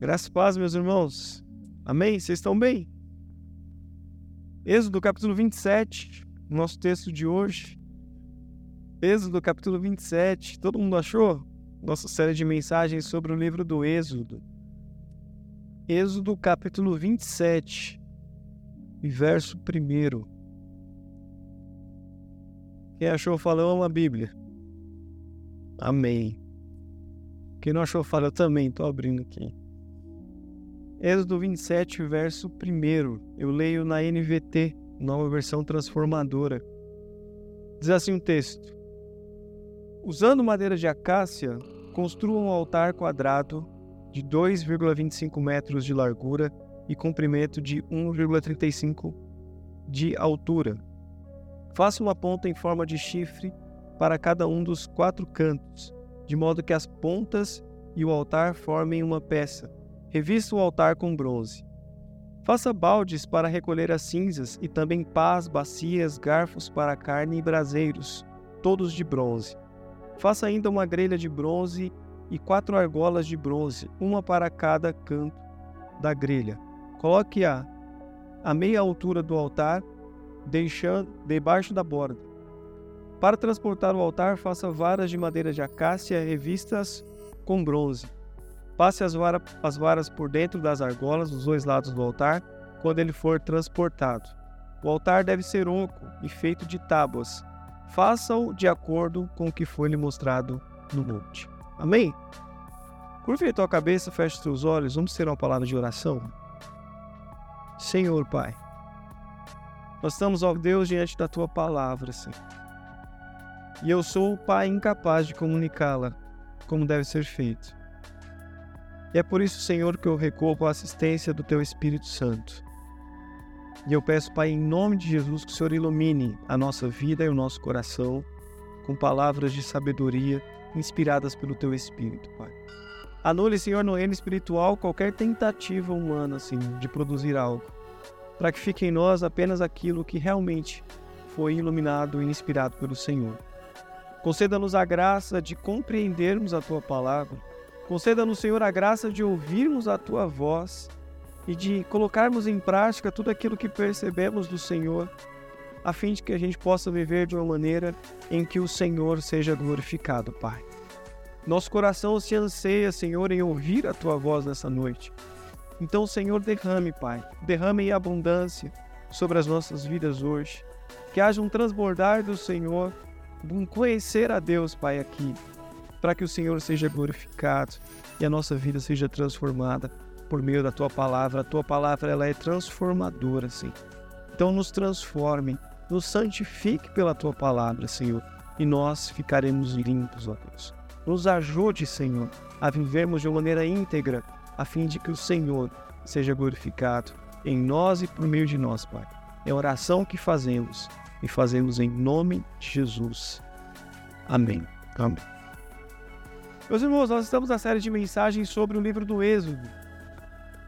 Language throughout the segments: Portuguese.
Graças e paz, meus irmãos. Amém? Vocês estão bem? Êxodo capítulo 27, nosso texto de hoje. Êxodo capítulo 27. Todo mundo achou? Nossa série de mensagens sobre o livro do Êxodo. Êxodo capítulo 27, e verso 1. Quem achou, amo a Bíblia. Amém. Quem não achou, fala, eu também, estou abrindo aqui. Êxodo 27, verso 1. Eu leio na NVT, nova versão transformadora. Diz assim o texto: Usando madeira de acácia, construa um altar quadrado de 2,25 metros de largura e comprimento de 1,35 de altura. Faça uma ponta em forma de chifre para cada um dos quatro cantos, de modo que as pontas e o altar formem uma peça Revista o altar com bronze. Faça baldes para recolher as cinzas e também pás, bacias, garfos para carne e braseiros, todos de bronze. Faça ainda uma grelha de bronze e quatro argolas de bronze, uma para cada canto da grelha. Coloque-a a meia altura do altar, deixando debaixo da borda. Para transportar o altar, faça varas de madeira de acácia revistas com bronze. Passe as, as varas por dentro das argolas dos dois lados do altar quando ele for transportado. O altar deve ser oco e feito de tábuas. Faça-o de acordo com o que foi lhe mostrado no monte. Amém? Curve a tua cabeça, feche os teus olhos. Vamos ter uma palavra de oração. Senhor Pai, nós estamos, ó Deus, diante da tua palavra, Senhor. E eu sou o Pai incapaz de comunicá-la como deve ser feito. E é por isso, Senhor, que eu recorro a assistência do Teu Espírito Santo. E eu peço, Pai, em nome de Jesus, que o Senhor ilumine a nossa vida e o nosso coração com palavras de sabedoria inspiradas pelo Teu Espírito, Pai. Anule, Senhor, no reino espiritual qualquer tentativa humana, assim, de produzir algo, para que fique em nós apenas aquilo que realmente foi iluminado e inspirado pelo Senhor. Conceda-nos a graça de compreendermos a Tua palavra Conceda-nos, Senhor, a graça de ouvirmos a tua voz e de colocarmos em prática tudo aquilo que percebemos do Senhor, a fim de que a gente possa viver de uma maneira em que o Senhor seja glorificado, Pai. Nosso coração se anseia, Senhor, em ouvir a tua voz nessa noite. Então, Senhor, derrame, Pai, derrame em abundância sobre as nossas vidas hoje. Que haja um transbordar do Senhor, um conhecer a Deus, Pai, aqui para que o Senhor seja glorificado e a nossa vida seja transformada por meio da tua palavra. A tua palavra ela é transformadora, Senhor. Então nos transforme, nos santifique pela tua palavra, Senhor, e nós ficaremos limpos, ó Deus. Nos ajude, Senhor, a vivermos de maneira íntegra, a fim de que o Senhor seja glorificado em nós e por meio de nós, Pai. É a oração que fazemos e fazemos em nome de Jesus. Amém. Amém. Meus irmãos, nós estamos na série de mensagens sobre o livro do Êxodo.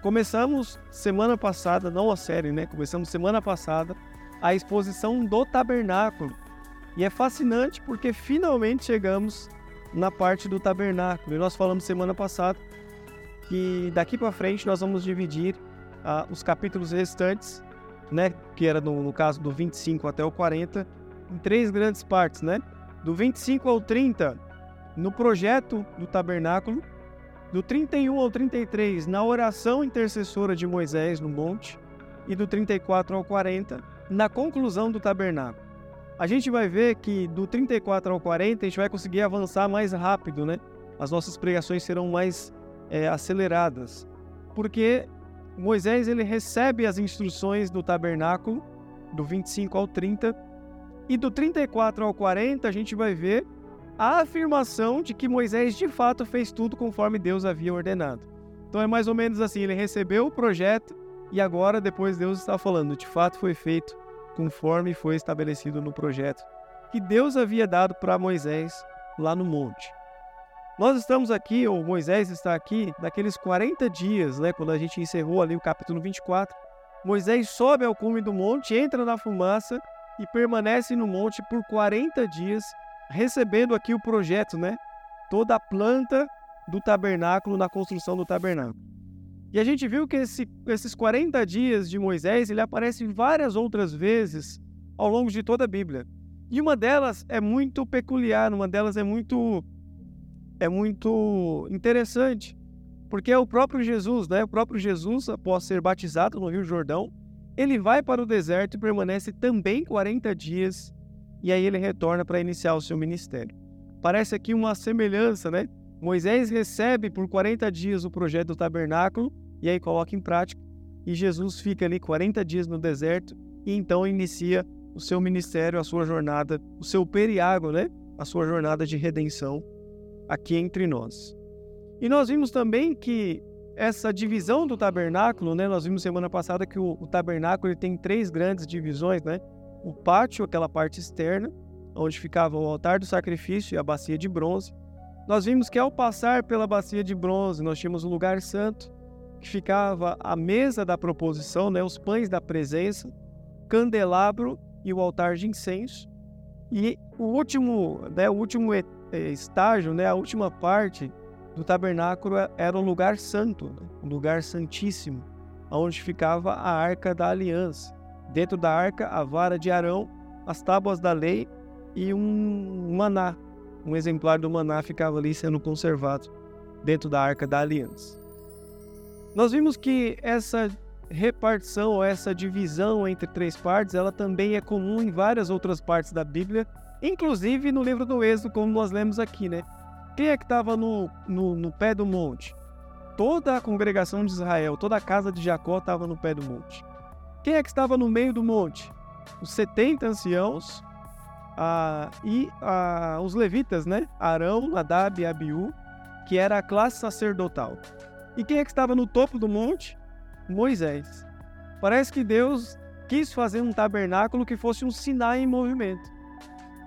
Começamos semana passada, não a série, né? Começamos semana passada a exposição do tabernáculo. E é fascinante porque finalmente chegamos na parte do tabernáculo. E nós falamos semana passada que daqui para frente nós vamos dividir uh, os capítulos restantes, né? Que era no, no caso do 25 até o 40, em três grandes partes, né? Do 25 ao 30 no projeto do tabernáculo, do 31 ao 33, na oração intercessora de Moisés no monte, e do 34 ao 40, na conclusão do tabernáculo. A gente vai ver que do 34 ao 40 a gente vai conseguir avançar mais rápido, né? As nossas pregações serão mais é, aceleradas, porque Moisés ele recebe as instruções do tabernáculo, do 25 ao 30, e do 34 ao 40 a gente vai ver a afirmação de que Moisés de fato fez tudo conforme Deus havia ordenado. Então é mais ou menos assim: ele recebeu o projeto e agora, depois, Deus está falando, de fato foi feito conforme foi estabelecido no projeto que Deus havia dado para Moisés lá no monte. Nós estamos aqui, ou Moisés está aqui, naqueles 40 dias, né, quando a gente encerrou ali o capítulo 24. Moisés sobe ao cume do monte, entra na fumaça e permanece no monte por 40 dias recebendo aqui o projeto, né? Toda a planta do tabernáculo na construção do tabernáculo. E a gente viu que esse, esses 40 dias de Moisés, ele aparece várias outras vezes ao longo de toda a Bíblia. E uma delas é muito peculiar, uma delas é muito é muito interessante, porque é o próprio Jesus, né? O próprio Jesus, após ser batizado no Rio Jordão, ele vai para o deserto e permanece também 40 dias, e aí ele retorna para iniciar o seu ministério. Parece aqui uma semelhança, né? Moisés recebe por 40 dias o projeto do tabernáculo e aí coloca em prática, e Jesus fica ali 40 dias no deserto e então inicia o seu ministério, a sua jornada, o seu periago, né? A sua jornada de redenção aqui entre nós. E nós vimos também que essa divisão do tabernáculo, né? Nós vimos semana passada que o, o tabernáculo ele tem três grandes divisões, né? O pátio, aquela parte externa, onde ficava o altar do sacrifício e a bacia de bronze. Nós vimos que ao passar pela bacia de bronze, nós tínhamos o lugar santo, que ficava a mesa da proposição, né, os pães da presença, candelabro e o altar de incenso. E o último, né, o último estágio, né, a última parte do tabernáculo era o lugar santo, né, o lugar santíssimo, onde ficava a arca da aliança. Dentro da arca, a vara de Arão, as tábuas da lei e um maná, um exemplar do maná ficava ali sendo conservado dentro da arca da aliança. Nós vimos que essa repartição, essa divisão entre três partes, ela também é comum em várias outras partes da Bíblia, inclusive no livro do Êxodo, como nós lemos aqui, né? Quem é que estava no, no, no, pé do monte? Toda a congregação de Israel, toda a casa de Jacó estava no pé do monte. Quem é que estava no meio do monte? Os 70 anciãos ah, e ah, os levitas, né? Arão, Nadab e Abiú, que era a classe sacerdotal. E quem é que estava no topo do monte? Moisés. Parece que Deus quis fazer um tabernáculo que fosse um Sinai em movimento.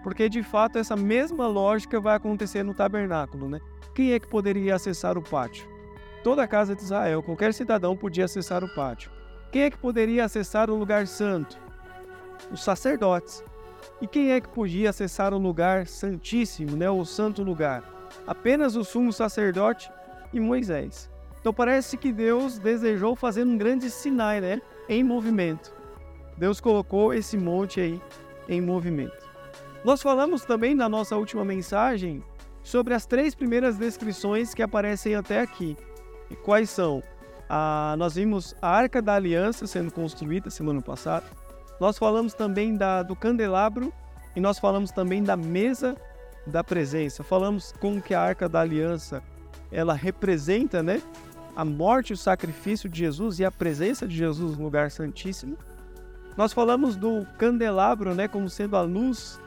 Porque de fato essa mesma lógica vai acontecer no tabernáculo, né? Quem é que poderia acessar o pátio? Toda a casa de Israel, qualquer cidadão podia acessar o pátio. Quem é que poderia acessar o lugar santo? Os sacerdotes. E quem é que podia acessar o lugar santíssimo, né, o santo lugar? Apenas o sumo sacerdote e Moisés. Então parece que Deus desejou fazer um grande sinal, né, em movimento. Deus colocou esse monte aí em movimento. Nós falamos também na nossa última mensagem sobre as três primeiras descrições que aparecem até aqui. E quais são? Ah, nós vimos a Arca da Aliança sendo construída semana passada nós falamos também da, do candelabro e nós falamos também da mesa da presença. Falamos como que a Arca da Aliança ela representa, né, a morte o sacrifício de Jesus e a presença de Jesus no lugar santíssimo. Nós falamos do candelabro, né, como sendo a luz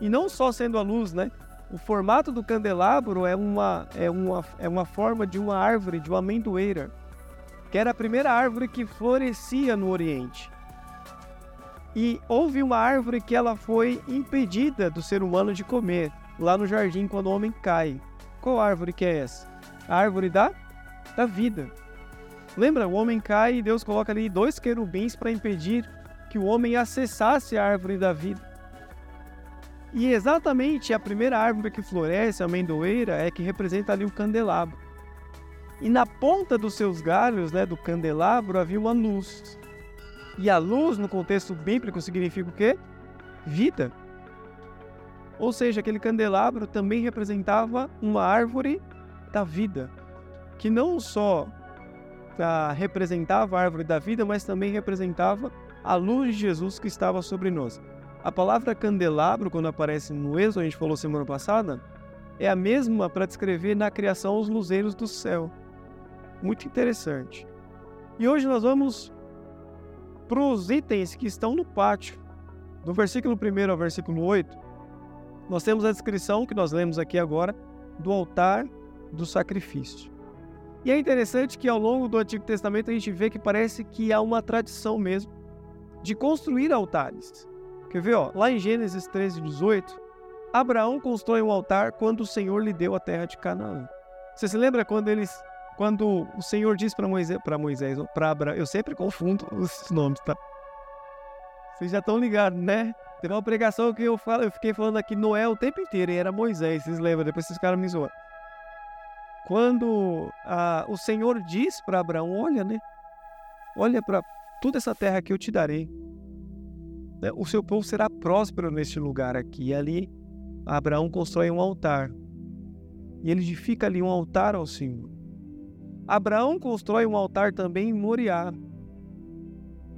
e não só sendo a luz, né? O formato do candelabro é uma, é uma, é uma forma de uma árvore, de uma amendoeira, que era a primeira árvore que florescia no Oriente. E houve uma árvore que ela foi impedida do ser humano de comer, lá no jardim quando o homem cai. Qual árvore que é essa? A árvore da, da vida. Lembra? O homem cai e Deus coloca ali dois querubins para impedir que o homem acessasse a árvore da vida. E exatamente a primeira árvore que floresce, a amendoeira, é que representa ali o candelabro. E na ponta dos seus galhos, né, do candelabro, havia uma luz. E a luz, no contexto bíblico, significa o quê? Vida. Ou seja, aquele candelabro também representava uma árvore da vida, que não só ah, representava a árvore da vida, mas também representava a luz de Jesus que estava sobre nós. A palavra candelabro, quando aparece no Êxodo, a gente falou semana passada, é a mesma para descrever na criação os luzeiros do céu. Muito interessante. E hoje nós vamos para os itens que estão no pátio. Do versículo 1 ao versículo 8, nós temos a descrição que nós lemos aqui agora do altar do sacrifício. E é interessante que ao longo do Antigo Testamento a gente vê que parece que há uma tradição mesmo de construir altares. Quer ver, ó, lá em Gênesis 13, 18, Abraão constrói um altar quando o Senhor lhe deu a terra de Canaã. Você se lembra quando eles quando o Senhor diz para Moisés, para Moisés, para Abraão, eu sempre confundo os nomes, tá? Vocês já estão ligados, né? Teve uma pregação que eu, falo, eu fiquei falando aqui Noé o tempo inteiro e era Moisés, vocês lembram? Depois vocês ficaram me zoando. quando ah, o Senhor diz para Abraão: Olha, né? Olha para toda essa terra que eu te darei. Né, o seu povo será próspero neste lugar aqui. E ali, Abraão constrói um altar. E ele edifica ali um altar ao Senhor. Abraão constrói um altar também em Moriá.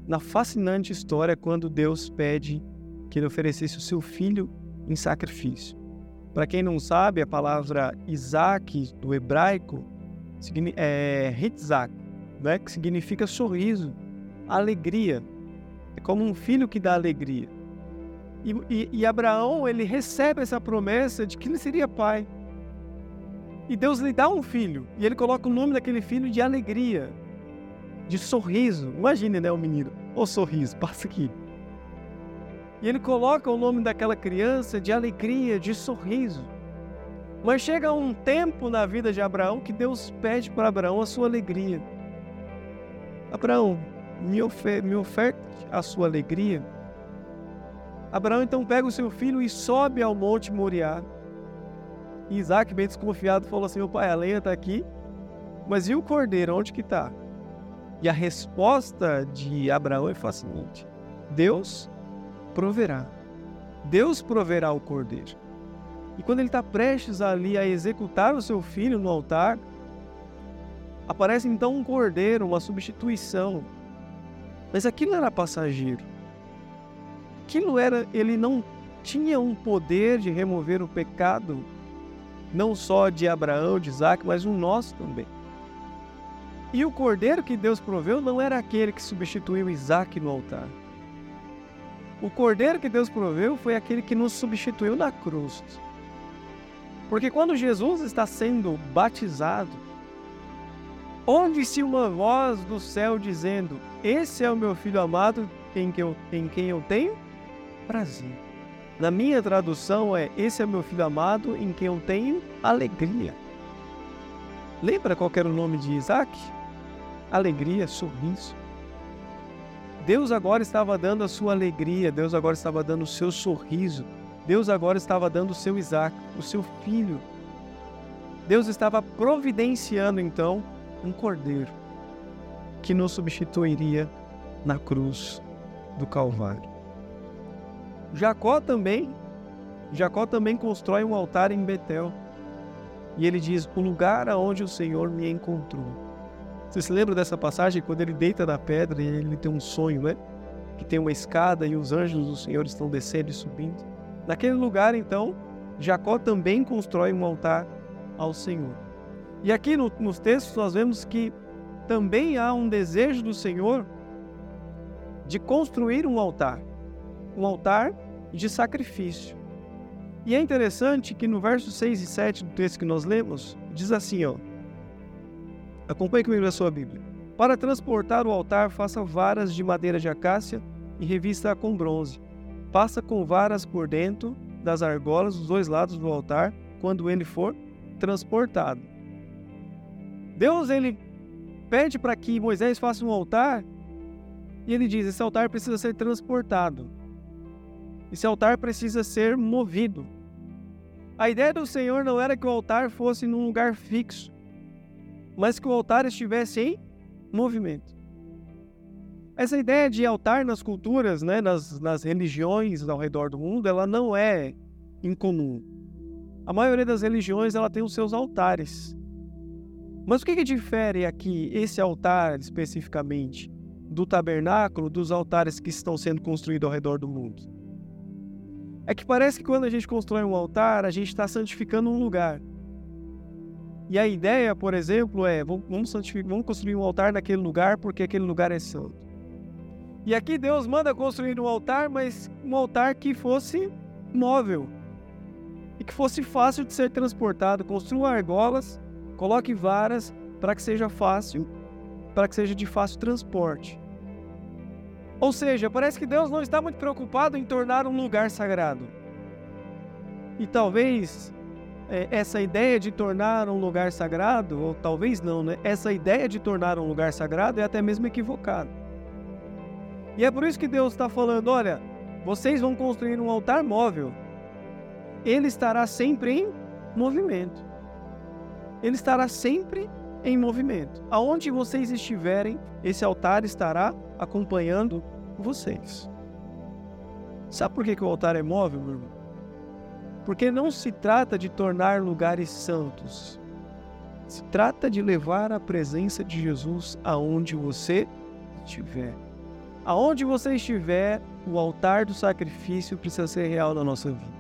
Na fascinante história quando Deus pede que ele oferecesse o seu filho em sacrifício. Para quem não sabe, a palavra Isaac do hebraico é Hitzak, né? que significa sorriso, alegria. É como um filho que dá alegria. E, e, e Abraão ele recebe essa promessa de que ele seria pai. E Deus lhe dá um filho. E ele coloca o nome daquele filho de alegria, de sorriso. Imagine, né, o menino. Oh, sorriso, passa aqui. E ele coloca o nome daquela criança de alegria, de sorriso. Mas chega um tempo na vida de Abraão que Deus pede para Abraão a sua alegria. Abraão, me, ofer me oferte a sua alegria. Abraão então pega o seu filho e sobe ao monte Moriá. E Isaac, bem desconfiado, falou assim: Meu pai, a lenha está aqui, mas e o cordeiro, onde que está? E a resposta de Abraão é fascinante: Deus proverá. Deus proverá o cordeiro. E quando ele está prestes ali a executar o seu filho no altar, aparece então um cordeiro, uma substituição. Mas aquilo era passageiro. Aquilo era, ele não tinha um poder de remover o pecado, não só de Abraão, de Isaac, mas o nosso também. E o cordeiro que Deus proveu não era aquele que substituiu Isaac no altar. O cordeiro que Deus proveu foi aquele que nos substituiu na cruz. Porque quando Jesus está sendo batizado, ouve-se uma voz do céu dizendo: Esse é o meu filho amado em quem eu tenho prazer. Na minha tradução é: Esse é meu filho amado em quem eu tenho alegria. Lembra qual era o nome de Isaac? Alegria, sorriso. Deus agora estava dando a sua alegria, Deus agora estava dando o seu sorriso, Deus agora estava dando o seu Isaac, o seu filho. Deus estava providenciando então um cordeiro que nos substituiria na cruz do Calvário. Jacó também, Jacó também constrói um altar em Betel. E ele diz: "O lugar aonde o Senhor me encontrou". Você se lembra dessa passagem quando ele deita na pedra e ele tem um sonho, né? Que tem uma escada e os anjos do Senhor estão descendo e subindo. Naquele lugar, então, Jacó também constrói um altar ao Senhor. E aqui no, nos textos nós vemos que também há um desejo do Senhor de construir um altar, um altar de sacrifício. E é interessante que no verso 6 e 7 do texto que nós lemos, diz assim, ó: Acompanhe comigo na sua Bíblia. Para transportar o altar, faça varas de madeira de acácia e revista-a com bronze. Faça com varas por dentro das argolas dos dois lados do altar quando ele for transportado. Deus ele pede para que Moisés faça um altar e ele diz: esse altar precisa ser transportado. Esse altar precisa ser movido. A ideia do Senhor não era que o altar fosse num lugar fixo, mas que o altar estivesse em movimento. Essa ideia de altar nas culturas, né, nas, nas religiões ao redor do mundo, ela não é incomum. A maioria das religiões ela tem os seus altares. Mas o que, que difere aqui esse altar especificamente do tabernáculo dos altares que estão sendo construídos ao redor do mundo? É que parece que quando a gente constrói um altar, a gente está santificando um lugar. E a ideia, por exemplo, é vamos, vamos construir um altar naquele lugar porque aquele lugar é santo. E aqui Deus manda construir um altar, mas um altar que fosse móvel e que fosse fácil de ser transportado. Construa argolas, coloque varas para que seja fácil, para que seja de fácil transporte. Ou seja, parece que Deus não está muito preocupado em tornar um lugar sagrado. E talvez é, essa ideia de tornar um lugar sagrado, ou talvez não, né? Essa ideia de tornar um lugar sagrado é até mesmo equivocada. E é por isso que Deus está falando: olha, vocês vão construir um altar móvel. Ele estará sempre em movimento. ele estará sempre em movimento. Aonde vocês estiverem, esse altar estará acompanhando vocês. Sabe por que, que o altar é móvel, meu irmão? Porque não se trata de tornar lugares santos. Se trata de levar a presença de Jesus aonde você estiver. Aonde você estiver, o altar do sacrifício precisa ser real na nossa vida.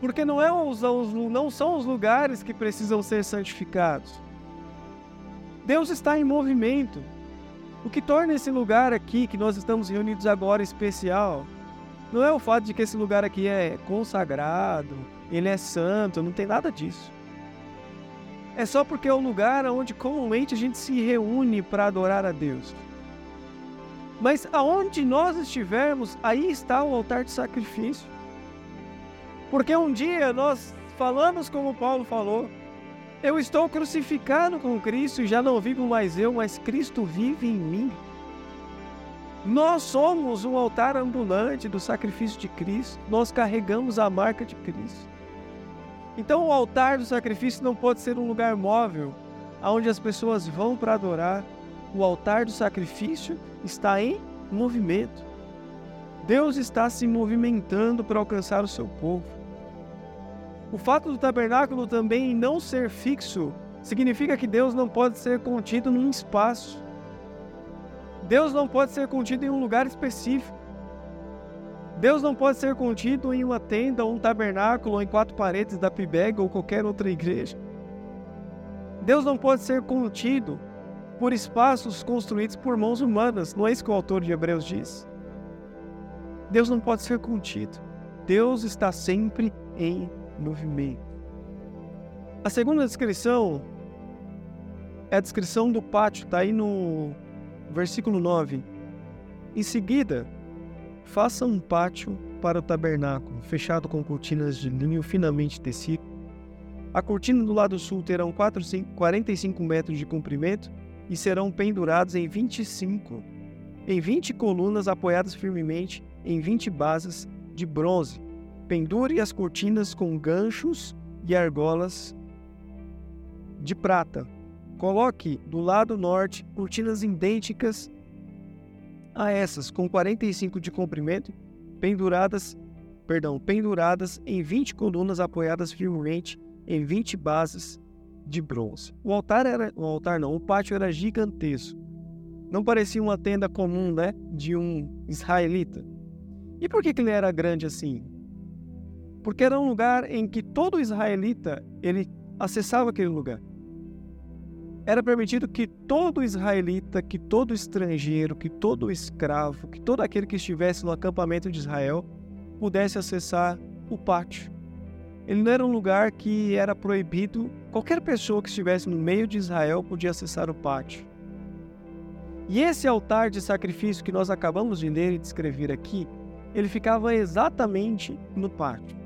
Porque não, é os, não são os lugares que precisam ser santificados. Deus está em movimento. O que torna esse lugar aqui, que nós estamos reunidos agora, especial, não é o fato de que esse lugar aqui é consagrado, ele é santo, não tem nada disso. É só porque é o lugar onde comumente a gente se reúne para adorar a Deus. Mas aonde nós estivermos, aí está o altar de sacrifício. Porque um dia nós falamos como Paulo falou: Eu estou crucificado com Cristo e já não vivo mais eu, mas Cristo vive em mim. Nós somos um altar ambulante do sacrifício de Cristo, nós carregamos a marca de Cristo. Então, o altar do sacrifício não pode ser um lugar móvel, onde as pessoas vão para adorar. O altar do sacrifício está em movimento. Deus está se movimentando para alcançar o seu povo. O fato do tabernáculo também não ser fixo significa que Deus não pode ser contido num espaço. Deus não pode ser contido em um lugar específico. Deus não pode ser contido em uma tenda, ou um tabernáculo, ou em quatro paredes da PIBEG ou qualquer outra igreja. Deus não pode ser contido por espaços construídos por mãos humanas. Não é isso que o autor de Hebreus diz? Deus não pode ser contido. Deus está sempre em movimento. A segunda descrição é a descrição do pátio, está aí no versículo 9. Em seguida, faça um pátio para o tabernáculo, fechado com cortinas de linho finamente tecido. A cortina do lado sul terá 45 metros de comprimento e serão pendurados em 25, em 20 colunas apoiadas firmemente em 20 bases de bronze. Pendure as cortinas com ganchos e argolas de prata. Coloque do lado norte cortinas idênticas a essas, com 45 de comprimento, penduradas, perdão, penduradas em 20 colunas apoiadas firmemente em 20 bases de bronze. O altar era, o altar não, o pátio era gigantesco. Não parecia uma tenda comum, né, de um israelita. E por que, que ele era grande assim? Porque era um lugar em que todo israelita ele acessava aquele lugar. Era permitido que todo israelita, que todo estrangeiro, que todo escravo, que todo aquele que estivesse no acampamento de Israel pudesse acessar o pátio. Ele não era um lugar que era proibido, qualquer pessoa que estivesse no meio de Israel podia acessar o pátio. E esse altar de sacrifício que nós acabamos de ler e descrever aqui, ele ficava exatamente no pátio.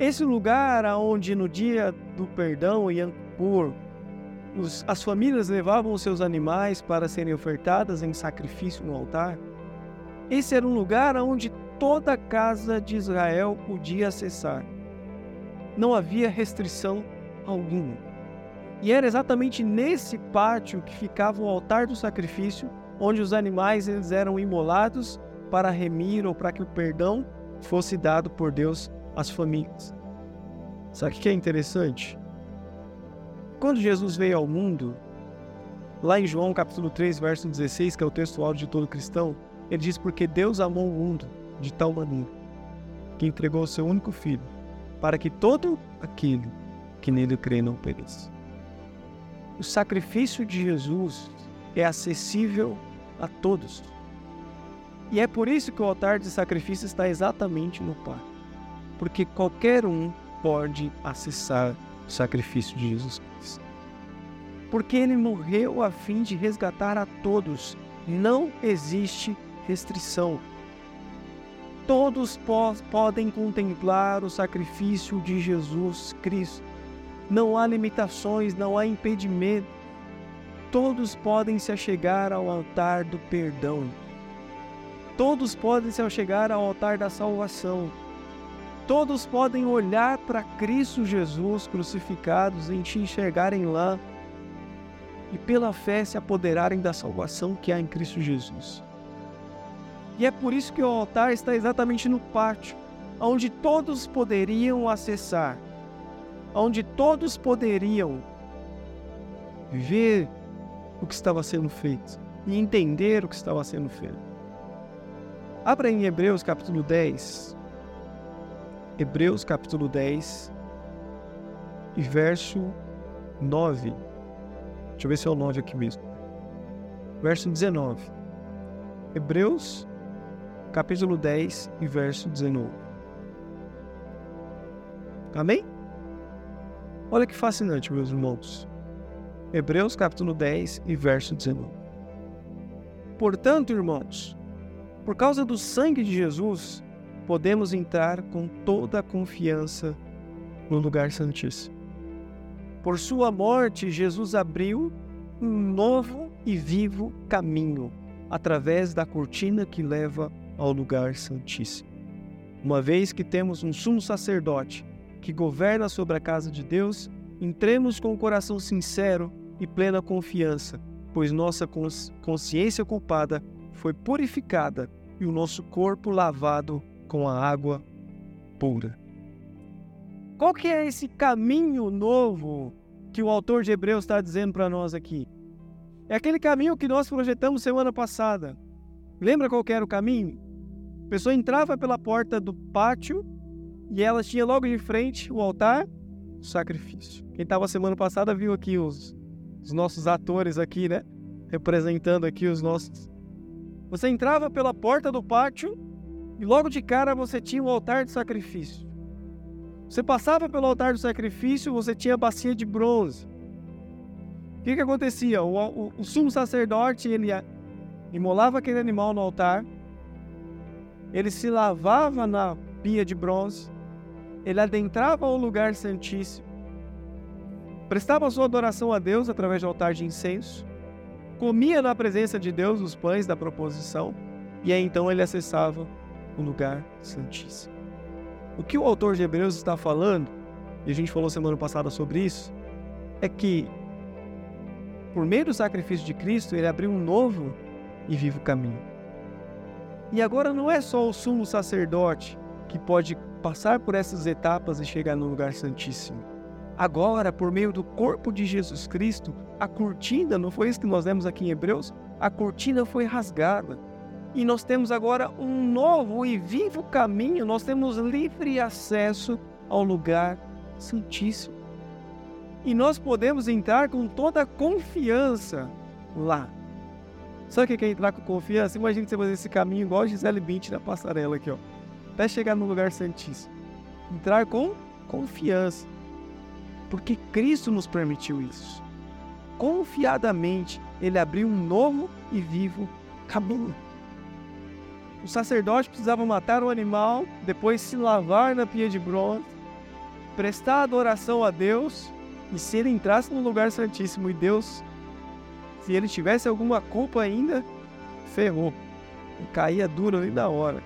Esse lugar onde no dia do perdão e por as famílias levavam os seus animais para serem ofertadas em sacrifício no altar, esse era um lugar onde toda a casa de Israel podia acessar não havia restrição alguma. E era exatamente nesse pátio que ficava o altar do sacrifício, onde os animais eles eram imolados para remir ou para que o perdão fosse dado por Deus às famílias. Sabe o que é interessante? Quando Jesus veio ao mundo, lá em João capítulo 3, verso 16, que é o texto áudio de todo cristão, ele diz porque Deus amou o mundo de tal maneira que entregou o seu único filho para que todo aquele que nele crê não pereça. O sacrifício de Jesus é acessível a todos. E é por isso que o altar de sacrifício está exatamente no Pai. Porque qualquer um pode acessar o sacrifício de Jesus Cristo. Porque ele morreu a fim de resgatar a todos. Não existe restrição todos po podem contemplar o sacrifício de Jesus Cristo. Não há limitações, não há impedimento. Todos podem se achegar ao altar do perdão. Todos podem se achegar ao altar da salvação. Todos podem olhar para Cristo Jesus crucificados e te enxergarem lá e pela fé se apoderarem da salvação que há em Cristo Jesus. E é por isso que o altar está exatamente no pátio, onde todos poderiam acessar, onde todos poderiam ver o que estava sendo feito e entender o que estava sendo feito. Abra em Hebreus capítulo 10. Hebreus capítulo 10 e verso 9. Deixa eu ver se é o 9 aqui mesmo. Verso 19. Hebreus capítulo 10 e verso 19. Amém? Olha que fascinante, meus irmãos. Hebreus capítulo 10 e verso 19. Portanto, irmãos, por causa do sangue de Jesus, podemos entrar com toda a confiança no lugar santíssimo. Por sua morte, Jesus abriu um novo e vivo caminho através da cortina que leva ao lugar santíssimo. Uma vez que temos um sumo sacerdote que governa sobre a casa de Deus, entremos com o coração sincero e plena confiança, pois nossa consciência culpada foi purificada e o nosso corpo lavado com a água pura. Qual que é esse caminho novo que o autor de Hebreus está dizendo para nós aqui? É aquele caminho que nós projetamos semana passada. Lembra qual era o caminho? A pessoa entrava pela porta do pátio e ela tinha logo de frente o altar, o sacrifício. Quem estava semana passada viu aqui os, os nossos atores aqui, né? Representando aqui os nossos. Você entrava pela porta do pátio e logo de cara você tinha o altar de sacrifício. Você passava pelo altar do sacrifício, você tinha a bacia de bronze. O que, que acontecia? O, o, o sumo sacerdote ele imolava aquele animal no altar ele se lavava na pia de bronze, ele adentrava o lugar santíssimo, prestava sua adoração a Deus através do altar de incenso, comia na presença de Deus os pães da proposição, e aí então ele acessava o lugar santíssimo. O que o autor de Hebreus está falando, e a gente falou semana passada sobre isso, é que por meio do sacrifício de Cristo, ele abriu um novo e vivo caminho. E agora não é só o sumo sacerdote que pode passar por essas etapas e chegar no lugar santíssimo. Agora, por meio do corpo de Jesus Cristo, a cortina, não foi isso que nós vemos aqui em Hebreus? A cortina foi rasgada. E nós temos agora um novo e vivo caminho, nós temos livre acesso ao lugar santíssimo. E nós podemos entrar com toda a confiança lá. Sabe o que é entrar com confiança? Imagina você fazer esse caminho igual a Gisele Bint na passarela aqui, ó. Até chegar no lugar santíssimo. Entrar com confiança. Porque Cristo nos permitiu isso. Confiadamente, Ele abriu um novo e vivo caminho. O sacerdote precisava matar o animal, depois se lavar na pia de bronze, prestar adoração a Deus, e se ele entrasse no lugar santíssimo e Deus se ele tivesse alguma culpa ainda, ferrou. E caía duro ali na hora.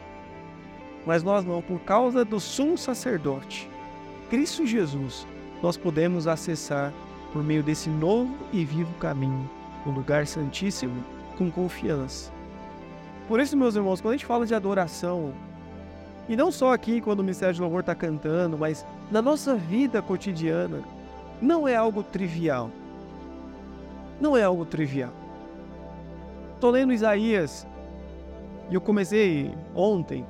Mas nós não, por causa do sumo sacerdote, Cristo Jesus, nós podemos acessar por meio desse novo e vivo caminho, o lugar santíssimo com confiança. Por isso, meus irmãos, quando a gente fala de adoração, e não só aqui quando o Ministério de Louvor está cantando, mas na nossa vida cotidiana, não é algo trivial não é algo trivial. Estou lendo Isaías e eu comecei ontem.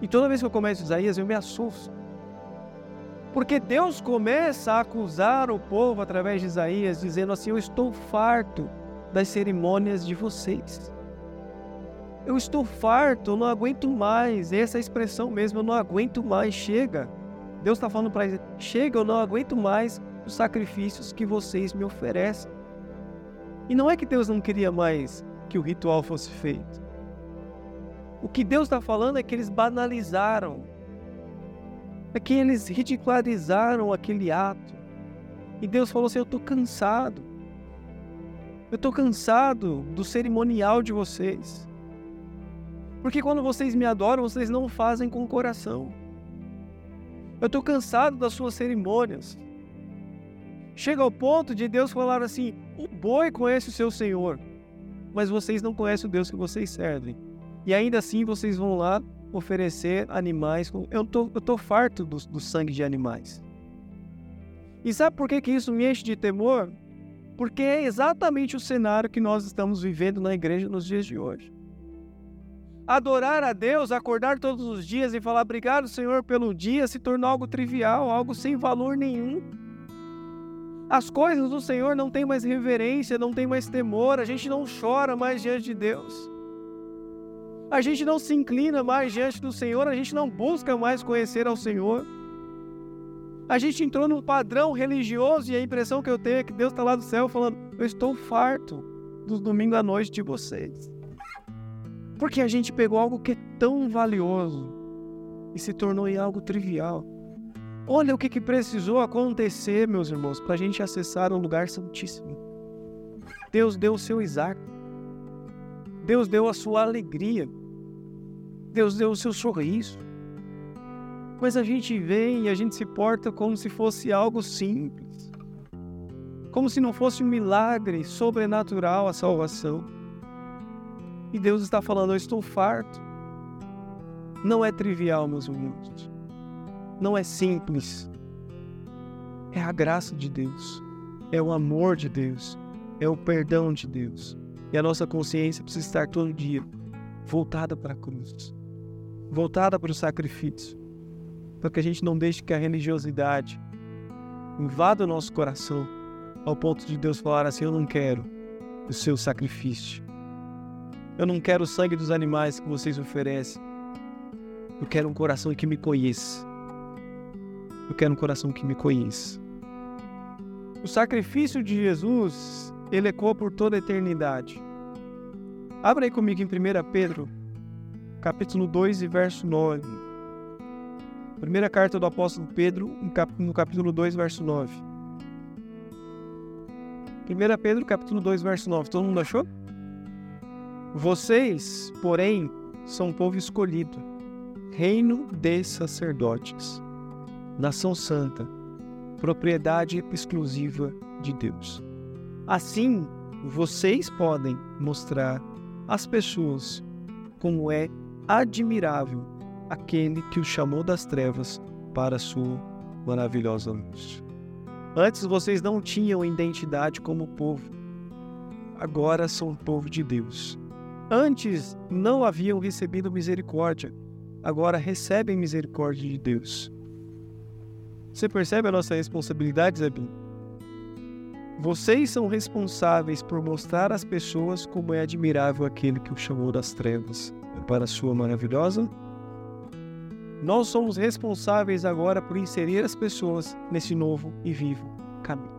E toda vez que eu começo Isaías eu me assusto. Porque Deus começa a acusar o povo através de Isaías, dizendo assim: Eu estou farto das cerimônias de vocês. Eu estou farto, eu não aguento mais. Essa é expressão mesmo, eu não aguento mais. Chega. Deus está falando para eles: Chega, eu não aguento mais os sacrifícios que vocês me oferecem. E não é que Deus não queria mais que o ritual fosse feito. O que Deus está falando é que eles banalizaram, é que eles ridicularizaram aquele ato. E Deus falou assim: Eu estou cansado. Eu estou cansado do cerimonial de vocês. Porque quando vocês me adoram, vocês não fazem com o coração. Eu estou cansado das suas cerimônias. Chega ao ponto de Deus falar assim: o boi conhece o seu Senhor, mas vocês não conhecem o Deus que vocês servem. E ainda assim vocês vão lá oferecer animais. Eu tô, tô farto do, do sangue de animais. E sabe por que, que isso me enche de temor? Porque é exatamente o cenário que nós estamos vivendo na igreja nos dias de hoje. Adorar a Deus, acordar todos os dias e falar obrigado, Senhor, pelo dia, se tornou algo trivial, algo sem valor nenhum. As coisas do Senhor não têm mais reverência, não tem mais temor, a gente não chora mais diante de Deus. A gente não se inclina mais diante do Senhor, a gente não busca mais conhecer ao Senhor. A gente entrou num padrão religioso e a impressão que eu tenho é que Deus está lá do céu falando: Eu estou farto do domingo à noite de vocês. Porque a gente pegou algo que é tão valioso e se tornou em algo trivial. Olha o que, que precisou acontecer, meus irmãos, para a gente acessar o lugar santíssimo. Deus deu o seu Isaac. Deus deu a sua alegria. Deus deu o seu sorriso. Mas a gente vem e a gente se porta como se fosse algo simples. Como se não fosse um milagre sobrenatural a salvação. E Deus está falando: Eu estou farto. Não é trivial, meus irmãos. Não é simples. É a graça de Deus. É o amor de Deus. É o perdão de Deus. E a nossa consciência precisa estar todo dia voltada para a cruz, voltada para o sacrifício para que a gente não deixe que a religiosidade invada o nosso coração ao ponto de Deus falar assim: Eu não quero o seu sacrifício. Eu não quero o sangue dos animais que vocês oferecem. Eu quero um coração que me conheça. Eu quero um coração que me conheça. O sacrifício de Jesus, ele ecoa por toda a eternidade. Abra aí comigo em 1 Pedro, capítulo 2 e verso 9. Primeira carta do apóstolo Pedro, no capítulo 2, verso 9. 1 Pedro, capítulo 2, verso 9. Todo mundo achou? Vocês, porém, são povo escolhido, reino de sacerdotes, nação santa, propriedade exclusiva de Deus. Assim, vocês podem mostrar às pessoas como é admirável aquele que o chamou das trevas para a sua maravilhosa luz. Antes vocês não tinham identidade como povo, agora são povo de Deus. Antes não haviam recebido misericórdia, agora recebem misericórdia de Deus. Você percebe a nossa responsabilidade, Zebim? Vocês são responsáveis por mostrar às pessoas como é admirável aquele que o chamou das trevas para a sua maravilhosa nós somos responsáveis agora por inserir as pessoas nesse novo e vivo caminho.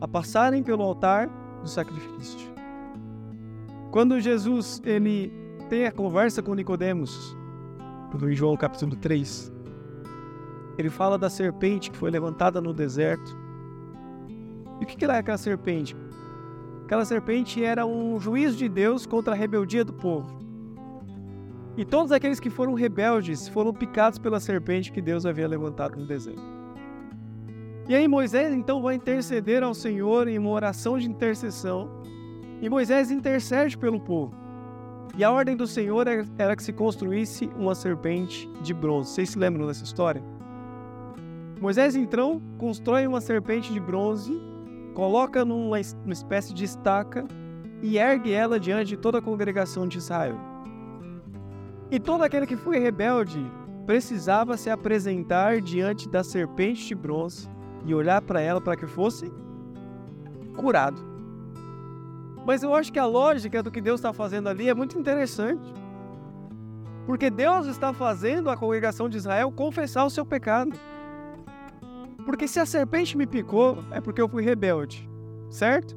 A passarem pelo altar do sacrifício. Quando Jesus ele tem a conversa com Nicodemos, em João capítulo 3, ele fala da serpente que foi levantada no deserto. E o que era aquela serpente? Aquela serpente era um juízo de Deus contra a rebeldia do povo. E todos aqueles que foram rebeldes foram picados pela serpente que Deus havia levantado no deserto. E aí Moisés então vai interceder ao Senhor em uma oração de intercessão. E Moisés intercede pelo povo. E a ordem do Senhor era que se construísse uma serpente de bronze. Vocês se lembram dessa história? Moisés então constrói uma serpente de bronze, coloca numa espécie de estaca e ergue ela diante de toda a congregação de Israel. E todo aquele que foi rebelde precisava se apresentar diante da serpente de bronze e olhar para ela para que fosse curado. Mas eu acho que a lógica do que Deus está fazendo ali é muito interessante. Porque Deus está fazendo a congregação de Israel confessar o seu pecado. Porque se a serpente me picou, é porque eu fui rebelde, certo?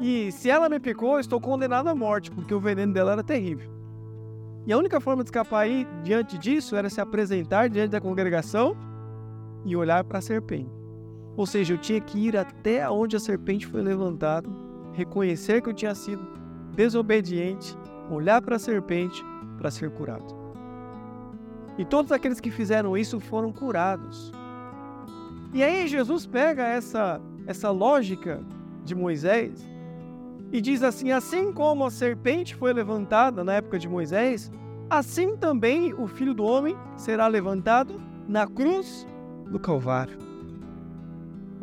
E se ela me picou, eu estou condenado à morte, porque o veneno dela era terrível. E a única forma de escapar aí diante disso era se apresentar diante da congregação e olhar para a serpente. Ou seja, eu tinha que ir até onde a serpente foi levantada, reconhecer que eu tinha sido desobediente, olhar para a serpente para ser curado. E todos aqueles que fizeram isso foram curados. E aí Jesus pega essa, essa lógica de Moisés e diz assim: assim como a serpente foi levantada na época de Moisés, assim também o filho do homem será levantado na cruz do Calvário.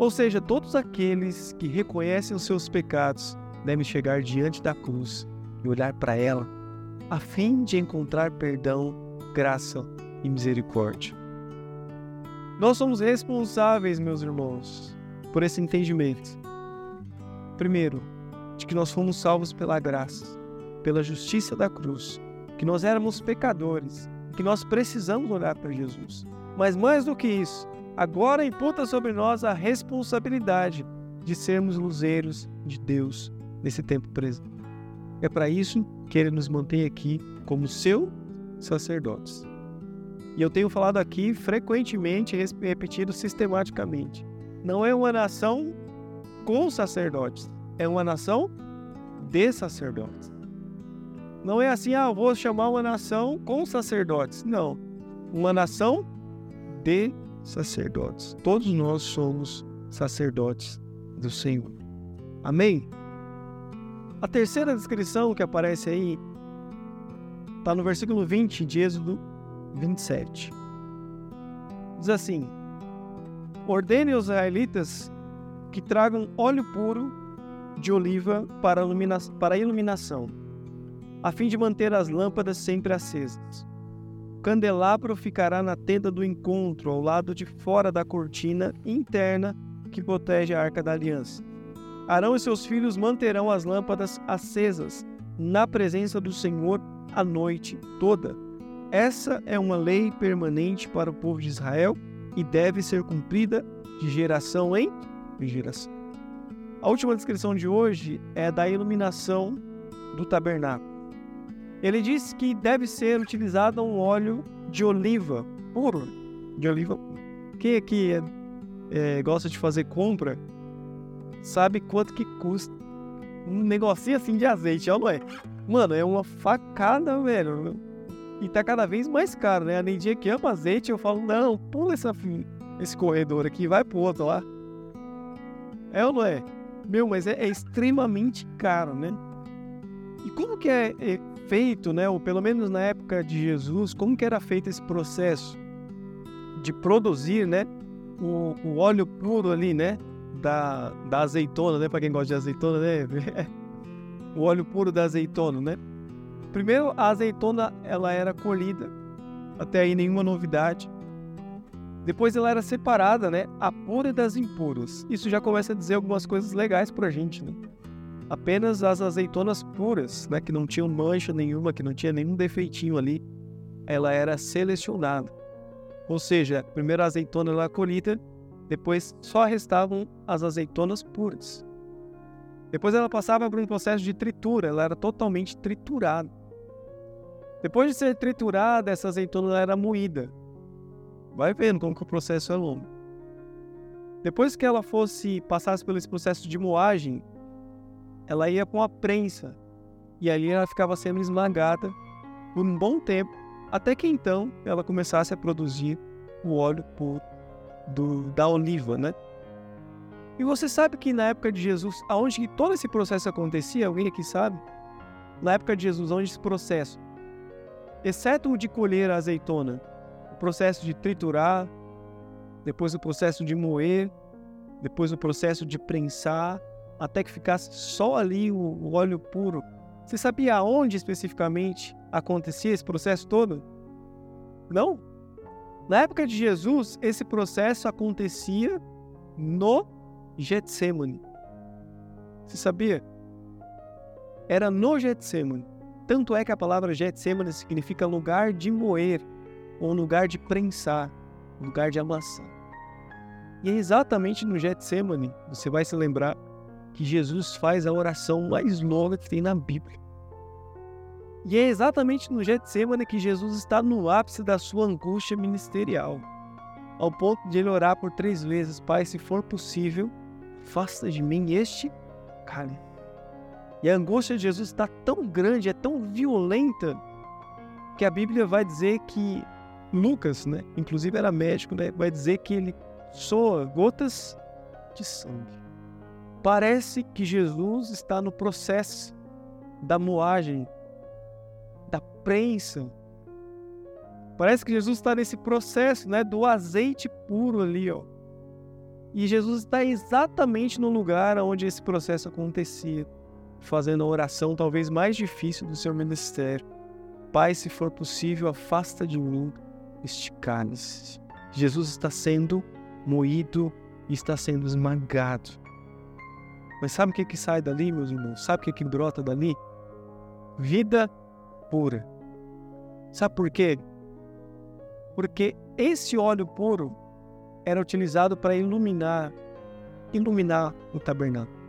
Ou seja, todos aqueles que reconhecem os seus pecados devem chegar diante da cruz e olhar para ela, a fim de encontrar perdão, graça e misericórdia. Nós somos responsáveis, meus irmãos, por esse entendimento. Primeiro, de que nós fomos salvos pela graça, pela justiça da cruz, que nós éramos pecadores, que nós precisamos olhar para Jesus. Mas mais do que isso, agora imputa sobre nós a responsabilidade de sermos luzeiros de Deus nesse tempo presente. É para isso que ele nos mantém aqui como seu sacerdotes. E eu tenho falado aqui frequentemente, repetido sistematicamente. Não é uma nação com sacerdotes, é uma nação de sacerdotes. Não é assim, ah, vou chamar uma nação com sacerdotes. Não. Uma nação de sacerdotes. Todos nós somos sacerdotes do Senhor. Amém? A terceira descrição que aparece aí está no versículo 20 de Êxodo 27. Diz assim: Ordene os israelitas que tragam óleo puro de oliva para, ilumina para iluminação, a fim de manter as lâmpadas sempre acesas. Candelabro ficará na tenda do encontro, ao lado de fora da cortina interna que protege a arca da aliança. Arão e seus filhos manterão as lâmpadas acesas na presença do Senhor a noite toda. Essa é uma lei permanente para o povo de Israel e deve ser cumprida de geração em geração. A última descrição de hoje é da iluminação do tabernáculo. Ele diz que deve ser utilizado um óleo de oliva puro, de oliva. Quem aqui é, é, gosta de fazer compra sabe quanto que custa um negocinho assim de azeite, ó, não é? Mano, é uma facada, velho. E tá cada vez mais caro, né? A Neidinha que ama azeite, eu falo, não, pula essa, esse corredor aqui, vai pro outro lá. É ou não é? Meu, mas é, é extremamente caro, né? E como que é, é, feito, né? Ou pelo menos na época de Jesus, como que era feito esse processo de produzir, né? O, o óleo puro ali, né? da, da azeitona, né? Para quem gosta de azeitona, né? o óleo puro da azeitona, né? Primeiro, a azeitona ela era colhida, até aí nenhuma novidade. Depois ela era separada, né? A pura das impuras. Isso já começa a dizer algumas coisas legais pra gente, né? Apenas as azeitonas puras, né? Que não tinham mancha nenhuma, que não tinha nenhum defeitinho ali, ela era selecionada. Ou seja, a azeitona ela é colhida depois só restavam as azeitonas puras. Depois ela passava por um processo de tritura, ela era totalmente triturada. Depois de ser triturada, essa azeitona era moída. Vai vendo como que o processo é longo. Depois que ela fosse passasse pelo processo de moagem, ela ia com a prensa e ali ela ficava sendo esmagada por um bom tempo, até que então ela começasse a produzir o óleo puro do, da oliva, né? E você sabe que na época de Jesus, aonde que todo esse processo acontecia, alguém aqui sabe? Na época de Jesus, onde esse processo, exceto o de colher a azeitona, o processo de triturar, depois o processo de moer, depois o processo de prensar, até que ficasse só ali o, óleo puro. Você sabia aonde especificamente acontecia esse processo todo? Não? Na época de Jesus, esse processo acontecia no Getsemane. Você sabia? Era no Getsemane. Tanto é que a palavra Getsemane significa lugar de moer, ou lugar de prensar, lugar de amassar. E é exatamente no Getsemane, você vai se lembrar, que Jesus faz a oração mais longa que tem na Bíblia. E é exatamente no Getsemane que Jesus está no ápice da sua angústia ministerial, ao ponto de ele orar por três vezes: Pai, se for possível, faça de mim este cálice. E a angústia de Jesus está tão grande, é tão violenta, que a Bíblia vai dizer que Lucas, né, inclusive era médico, né, vai dizer que ele soa gotas de sangue. Parece que Jesus está no processo da moagem, da prensa. Parece que Jesus está nesse processo, né, do azeite puro ali, ó. E Jesus está exatamente no lugar onde esse processo acontecia, fazendo a oração talvez mais difícil do seu ministério. Pai, se for possível, afasta de mim este cálice. Jesus está sendo moído e está sendo esmagado. Mas sabe o que, que sai dali, meus irmãos? Sabe o que, que brota dali? Vida pura. Sabe por quê? Porque esse óleo puro era utilizado para iluminar, iluminar o tabernáculo.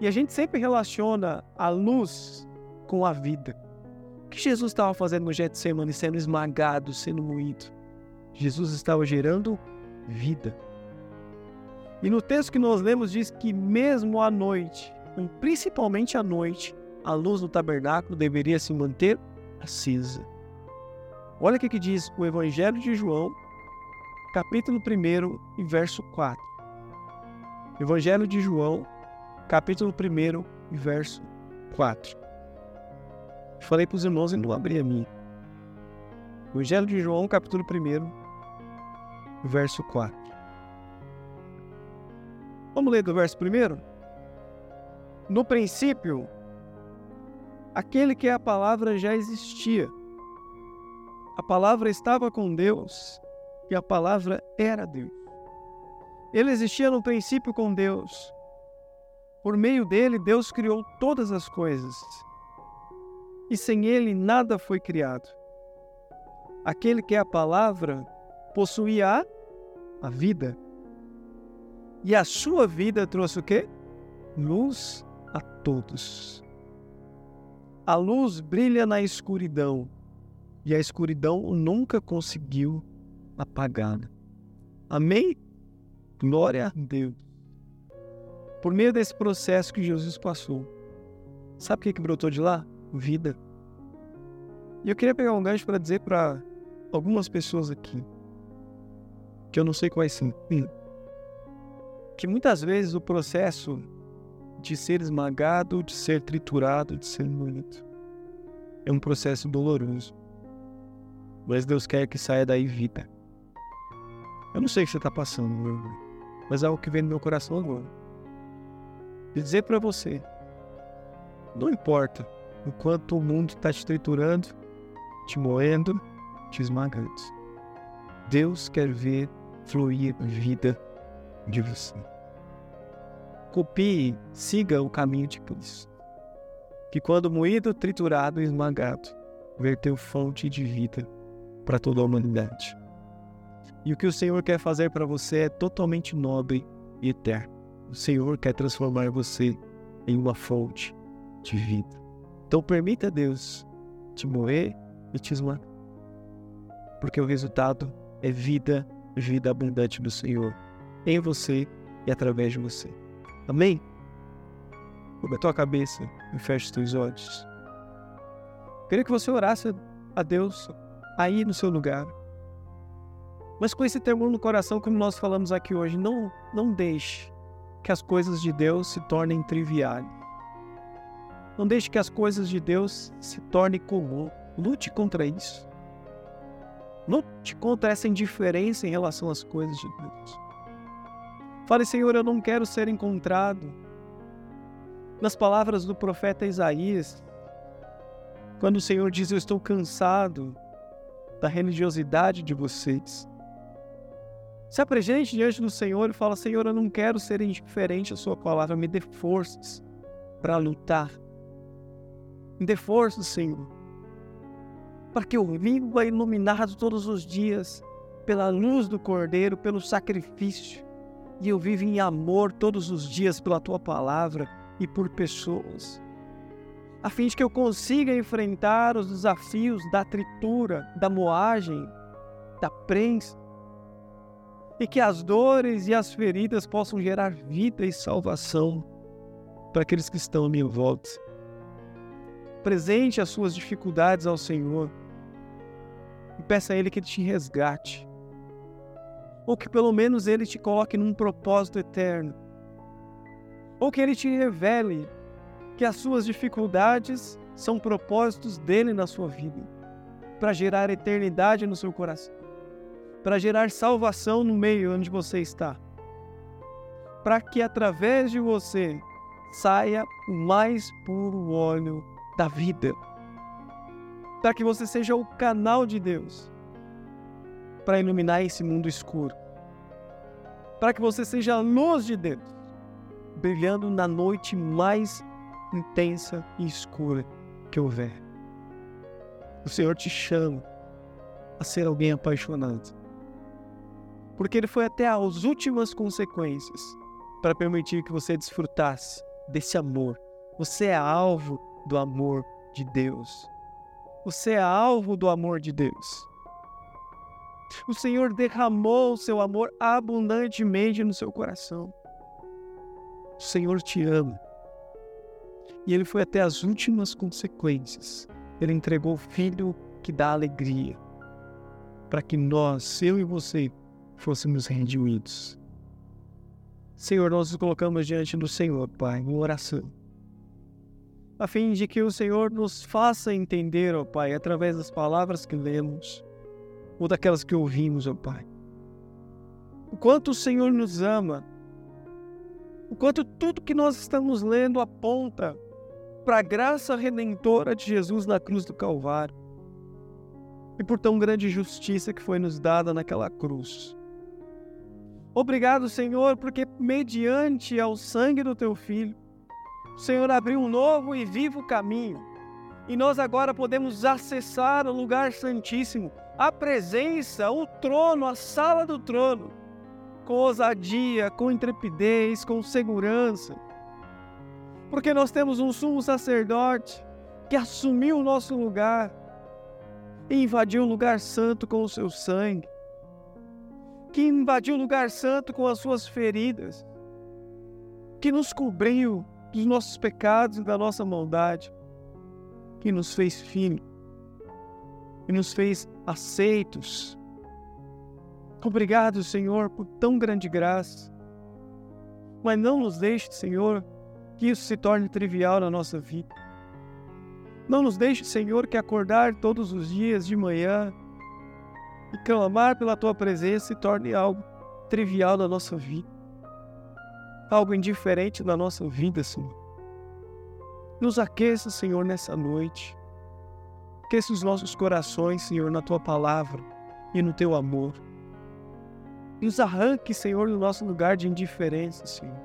E a gente sempre relaciona a luz com a vida. O que Jesus estava fazendo no Getsemane, sendo esmagado, sendo moído? Jesus estava gerando vida. E no texto que nós lemos diz que mesmo à noite, principalmente à noite, a luz do tabernáculo deveria se manter acesa. Olha o que diz o Evangelho de João, capítulo 1 e verso 4. Evangelho de João, capítulo 1 e verso 4. Falei para os irmãos e não abri a mim. Evangelho de João, capítulo 1, verso 4. Vamos ler do verso 1? No princípio, aquele que é a palavra já existia. A palavra estava com Deus e a palavra era Deus. Ele existia no princípio com Deus. Por meio dele, Deus criou todas as coisas. E sem ele, nada foi criado. Aquele que é a palavra possuía a vida. E a sua vida trouxe o quê? Luz a todos. A luz brilha na escuridão, e a escuridão nunca conseguiu apagada. Amém? Glória a Deus. Por meio desse processo que Jesus passou, sabe o que, que brotou de lá? Vida. E eu queria pegar um gancho para dizer para algumas pessoas aqui, que eu não sei quais são, que muitas vezes o processo de ser esmagado, de ser triturado, de ser moído, é um processo doloroso. Mas Deus quer que saia daí vida. Eu não sei o que você está passando, meu irmão, mas é algo que vem no meu coração agora. E dizer para você: não importa o quanto o mundo está te triturando, te moendo, te esmagando. Deus quer ver fluir vida de você. Copie, siga o caminho de Cristo. Que quando moído, triturado e esmagado, verteu fonte de vida para toda a humanidade. E o que o Senhor quer fazer para você é totalmente nobre e eterno. O Senhor quer transformar você em uma fonte de vida. Então permita Deus te moer e te esmagar. Porque o resultado é vida, vida abundante do Senhor em você e através de você. Amém? Cubra a tua cabeça e feche os teus olhos. Queria que você orasse a Deus aí no seu lugar. Mas com esse temor no coração, como nós falamos aqui hoje, não, não deixe que as coisas de Deus se tornem triviais. Não deixe que as coisas de Deus se tornem comum. Lute contra isso. Lute contra essa indiferença em relação às coisas de Deus. Fale, Senhor, eu não quero ser encontrado. Nas palavras do profeta Isaías, quando o Senhor diz: Eu estou cansado da religiosidade de vocês. Se apresente diante do Senhor e fala: Senhor, eu não quero ser indiferente à Sua palavra, me dê forças para lutar. Me dê forças, Senhor, para que eu viva iluminado todos os dias pela luz do Cordeiro, pelo sacrifício, e eu vivo em amor todos os dias pela Tua palavra e por pessoas, a fim de que eu consiga enfrentar os desafios da tritura, da moagem, da prensa, e que as dores e as feridas possam gerar vida e salvação para aqueles que estão à minha volta. Presente as suas dificuldades ao Senhor. e peça a Ele que te resgate. Ou que pelo menos Ele te coloque num propósito eterno. Ou que Ele te revele que as suas dificuldades são propósitos dele na sua vida para gerar eternidade no seu coração, para gerar salvação no meio onde você está, para que através de você saia o mais puro óleo da vida, para que você seja o canal de Deus para iluminar esse mundo escuro, para que você seja a luz de Deus, brilhando na noite mais intensa e escura que houver. O Senhor te chama a ser alguém apaixonado. Porque Ele foi até as últimas consequências para permitir que você desfrutasse desse amor. Você é alvo do amor de Deus. Você é alvo do amor de Deus. O Senhor derramou o seu amor abundantemente no seu coração. O Senhor te ama. E ele foi até as últimas consequências. Ele entregou o filho que dá alegria, para que nós, eu e você, fôssemos redimidos. Senhor, nós nos colocamos diante do Senhor, Pai, em oração, a fim de que o Senhor nos faça entender, ó Pai, através das palavras que lemos ou daquelas que ouvimos, ó Pai, o quanto o Senhor nos ama, o quanto tudo que nós estamos lendo aponta para a graça redentora de Jesus na cruz do Calvário e por tão grande justiça que foi nos dada naquela cruz. Obrigado, Senhor, porque mediante ao sangue do teu filho, o Senhor abriu um novo e vivo caminho. E nós agora podemos acessar o lugar santíssimo, a presença, o trono, a sala do trono, com ousadia, com intrepidez, com segurança. Porque nós temos um sumo sacerdote que assumiu o nosso lugar e invadiu o lugar santo com o seu sangue, que invadiu o lugar santo com as suas feridas, que nos cobriu dos nossos pecados e da nossa maldade, que nos fez filho e nos fez aceitos. Obrigado, Senhor, por tão grande graça. Mas não nos deixe, Senhor, que isso se torne trivial na nossa vida. Não nos deixe, Senhor, que acordar todos os dias de manhã e clamar pela tua presença se torne algo trivial na nossa vida, algo indiferente na nossa vida, Senhor. Nos aqueça, Senhor, nessa noite. Aqueça os nossos corações, Senhor, na tua palavra e no teu amor. Nos arranque, Senhor, do nosso lugar de indiferença, Senhor.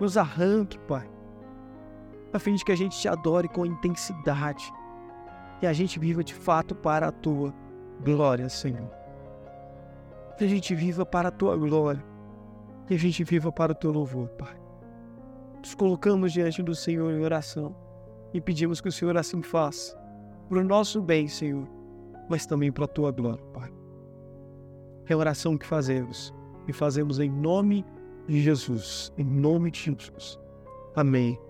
Nos arranque, Pai a fim de que a gente te adore com intensidade e a gente viva de fato para a tua glória, Senhor. Que a gente viva para a tua glória e a gente viva para o teu louvor, Pai. Nos colocamos diante do Senhor em oração e pedimos que o Senhor assim faça, para o nosso bem, Senhor, mas também para a tua glória, Pai. É a oração que fazemos e fazemos em nome de Jesus, em nome de Jesus. Amém